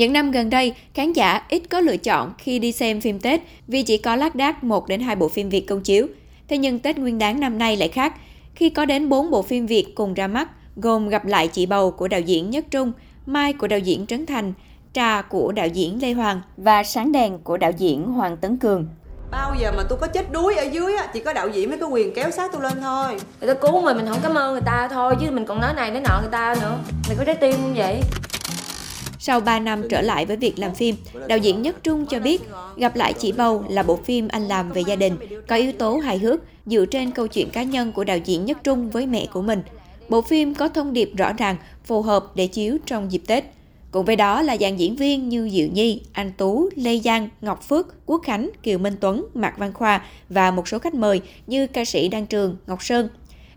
Những năm gần đây, khán giả ít có lựa chọn khi đi xem phim Tết vì chỉ có lác đác 1 đến 2 bộ phim Việt công chiếu. Thế nhưng Tết Nguyên đáng năm nay lại khác, khi có đến 4 bộ phim Việt cùng ra mắt, gồm Gặp lại chị bầu của đạo diễn Nhất Trung, Mai của đạo diễn Trấn Thành, Trà của đạo diễn Lê Hoàng và Sáng đèn của đạo diễn Hoàng Tấn Cường. Bao giờ mà tôi có chết đuối ở dưới á, chỉ có đạo diễn mới có quyền kéo sát tôi lên thôi. Người ta cứu mình, mình không cảm ơn người ta thôi, chứ mình còn nói này nói nọ người ta nữa. Mày có trái tim không vậy? Sau 3 năm trở lại với việc làm phim, đạo diễn Nhất Trung cho biết Gặp lại chị Bầu là bộ phim anh làm về gia đình, có yếu tố hài hước dựa trên câu chuyện cá nhân của đạo diễn Nhất Trung với mẹ của mình. Bộ phim có thông điệp rõ ràng, phù hợp để chiếu trong dịp Tết. Cùng với đó là dàn diễn viên như Diệu Nhi, Anh Tú, Lê Giang, Ngọc Phước, Quốc Khánh, Kiều Minh Tuấn, Mạc Văn Khoa và một số khách mời như ca sĩ Đăng Trường, Ngọc Sơn.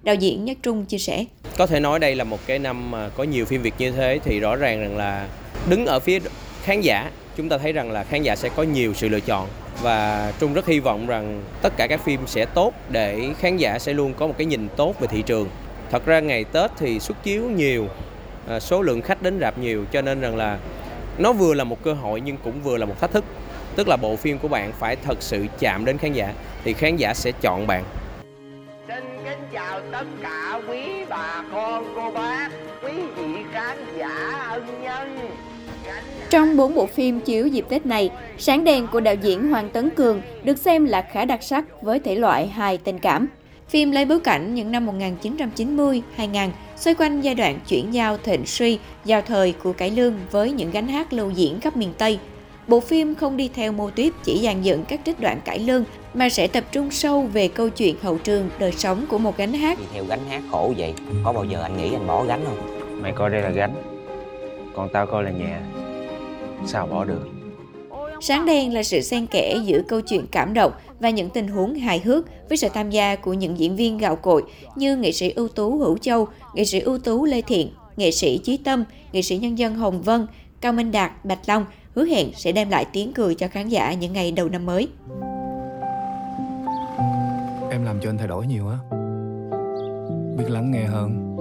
Đạo diễn Nhất Trung chia sẻ. Có thể nói đây là một cái năm mà có nhiều phim Việt như thế thì rõ ràng rằng là đứng ở phía khán giả chúng ta thấy rằng là khán giả sẽ có nhiều sự lựa chọn và Trung rất hy vọng rằng tất cả các phim sẽ tốt để khán giả sẽ luôn có một cái nhìn tốt về thị trường. Thật ra ngày Tết thì xuất chiếu nhiều, à, số lượng khách đến rạp nhiều cho nên rằng là nó vừa là một cơ hội nhưng cũng vừa là một thách thức. Tức là bộ phim của bạn phải thật sự chạm đến khán giả thì khán giả sẽ chọn bạn. Xin kính chào tất cả quý bà con cô bác, quý vị khán giả ân nhân. Trong bốn bộ phim chiếu dịp Tết này, Sáng đèn của đạo diễn Hoàng Tấn Cường được xem là khá đặc sắc với thể loại hài tình cảm. Phim lấy bối cảnh những năm 1990-2000, xoay quanh giai đoạn chuyển giao thịnh suy, giao thời của cải lương với những gánh hát lưu diễn khắp miền Tây. Bộ phim không đi theo mô típ chỉ dàn dựng các trích đoạn cải lương mà sẽ tập trung sâu về câu chuyện hậu trường đời sống của một gánh hát. Đi theo gánh hát khổ vậy, có bao giờ anh nghĩ anh bỏ gánh không? Mày coi đây là gánh, còn tao coi là nhẹ. Sao bỏ được? Sáng đen là sự xen kẽ giữa câu chuyện cảm động và những tình huống hài hước với sự tham gia của những diễn viên gạo cội như nghệ sĩ ưu tú Hữu Châu, nghệ sĩ ưu tú Lê Thiện, nghệ sĩ Chí Tâm, nghệ sĩ nhân dân Hồng Vân, Cao Minh Đạt, Bạch Long hứa hẹn sẽ đem lại tiếng cười cho khán giả những ngày đầu năm mới. Em làm cho anh thay đổi nhiều á. Biết lắng nghe hơn,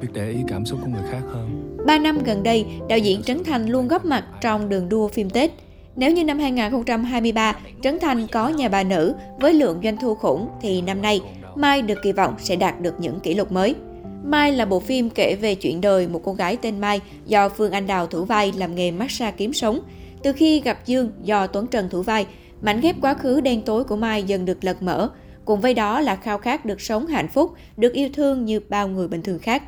biết để ý cảm xúc của người khác hơn. Ba năm gần đây, đạo diễn Trấn Thành luôn góp mặt trong đường đua phim Tết. Nếu như năm 2023, Trấn Thành có nhà bà nữ với lượng doanh thu khủng, thì năm nay, Mai được kỳ vọng sẽ đạt được những kỷ lục mới. Mai là bộ phim kể về chuyện đời một cô gái tên Mai do Phương Anh Đào thủ vai làm nghề massage kiếm sống. Từ khi gặp Dương do Tuấn Trần thủ vai, mảnh ghép quá khứ đen tối của Mai dần được lật mở. Cùng với đó là khao khát được sống hạnh phúc, được yêu thương như bao người bình thường khác.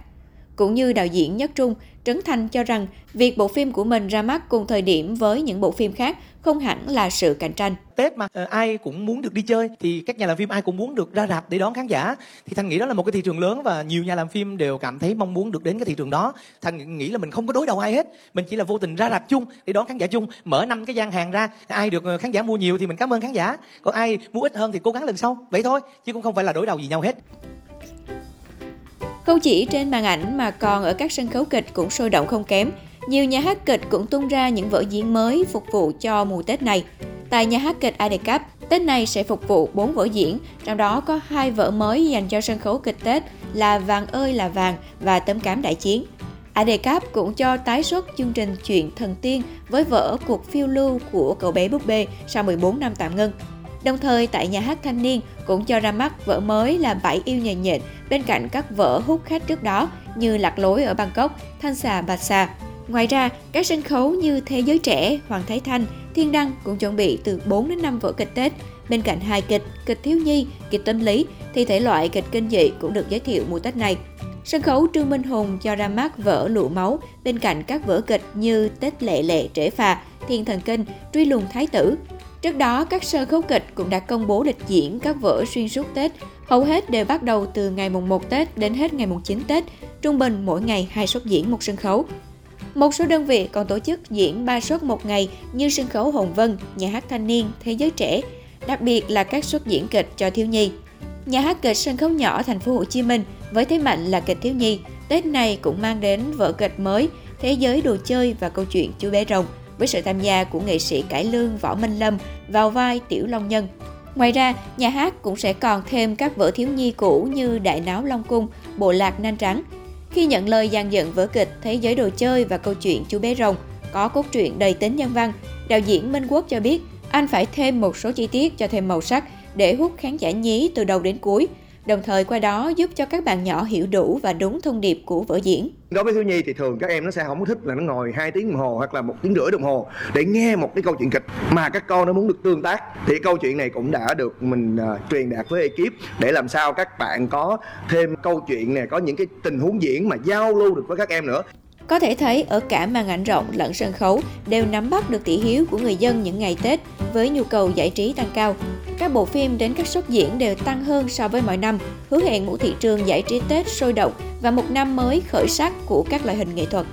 Cũng như đạo diễn Nhất Trung, Trấn Thành cho rằng việc bộ phim của mình ra mắt cùng thời điểm với những bộ phim khác không hẳn là sự cạnh tranh. Tết mà ờ, ai cũng muốn được đi chơi thì các nhà làm phim ai cũng muốn được ra rạp để đón khán giả thì Thành nghĩ đó là một cái thị trường lớn và nhiều nhà làm phim đều cảm thấy mong muốn được đến cái thị trường đó. Thành nghĩ là mình không có đối đầu ai hết, mình chỉ là vô tình ra rạp chung để đón khán giả chung, mở năm cái gian hàng ra, ai được ờ, khán giả mua nhiều thì mình cảm ơn khán giả, còn ai mua ít hơn thì cố gắng lần sau. Vậy thôi, chứ cũng không phải là đối đầu gì nhau hết. Không chỉ trên màn ảnh mà còn ở các sân khấu kịch cũng sôi động không kém. Nhiều nhà hát kịch cũng tung ra những vở diễn mới phục vụ cho mùa Tết này. Tại nhà hát kịch Adecap, Tết này sẽ phục vụ 4 vở diễn, trong đó có hai vở mới dành cho sân khấu kịch Tết là Vàng ơi là vàng và Tấm cám đại chiến. Adecap cũng cho tái xuất chương trình Chuyện Thần Tiên với vở Cuộc phiêu lưu của cậu bé búp bê sau 14 năm tạm ngưng. Đồng thời tại nhà hát thanh niên cũng cho ra mắt vở mới là Bảy yêu nhện nhện bên cạnh các vở hút khách trước đó như Lạc lối ở Bangkok, Thanh xà Bạch xà. Ngoài ra, các sân khấu như Thế giới trẻ, Hoàng Thái Thanh, Thiên Đăng cũng chuẩn bị từ 4 đến 5 vở kịch Tết. Bên cạnh hài kịch, kịch thiếu nhi, kịch tâm lý thì thể loại kịch kinh dị cũng được giới thiệu mùa Tết này. Sân khấu Trương Minh Hùng cho ra mắt vở Lụ Máu bên cạnh các vở kịch như Tết Lệ Lệ Trễ Phà, Thiên Thần Kinh, Truy Lùng Thái Tử, Trước đó, các sân khấu kịch cũng đã công bố lịch diễn các vở xuyên suốt Tết. Hầu hết đều bắt đầu từ ngày mùng 1 Tết đến hết ngày mùng 9 Tết, trung bình mỗi ngày hai suất diễn một sân khấu. Một số đơn vị còn tổ chức diễn 3 suất một ngày như sân khấu Hồng Vân, nhà hát thanh niên, thế giới trẻ, đặc biệt là các suất diễn kịch cho thiếu nhi. Nhà hát kịch sân khấu nhỏ thành phố Hồ Chí Minh với thế mạnh là kịch thiếu nhi, Tết này cũng mang đến vở kịch mới Thế giới đồ chơi và câu chuyện chú bé rồng với sự tham gia của nghệ sĩ cải lương Võ Minh Lâm vào vai Tiểu Long Nhân. Ngoài ra, nhà hát cũng sẽ còn thêm các vở thiếu nhi cũ như Đại Náo Long Cung, Bộ Lạc nan Trắng. Khi nhận lời dàn dựng vở kịch Thế giới đồ chơi và câu chuyện chú bé rồng, có cốt truyện đầy tính nhân văn, đạo diễn Minh Quốc cho biết anh phải thêm một số chi tiết cho thêm màu sắc để hút khán giả nhí từ đầu đến cuối, đồng thời qua đó giúp cho các bạn nhỏ hiểu đủ và đúng thông điệp của vở diễn. đối với thiếu nhi thì thường các em nó sẽ không thích là nó ngồi 2 tiếng đồng hồ hoặc là một tiếng rưỡi đồng hồ để nghe một cái câu chuyện kịch mà các con nó muốn được tương tác thì câu chuyện này cũng đã được mình uh, truyền đạt với ekip để làm sao các bạn có thêm câu chuyện nè có những cái tình huống diễn mà giao lưu được với các em nữa Có thể thấy ở cả màn ảnh rộng lẫn sân khấu đều nắm bắt được thị hiếu của người dân những ngày Tết với nhu cầu giải trí tăng cao. Các bộ phim đến các suất diễn đều tăng hơn so với mọi năm, hứa hẹn một thị trường giải trí Tết sôi động và một năm mới khởi sắc của các loại hình nghệ thuật.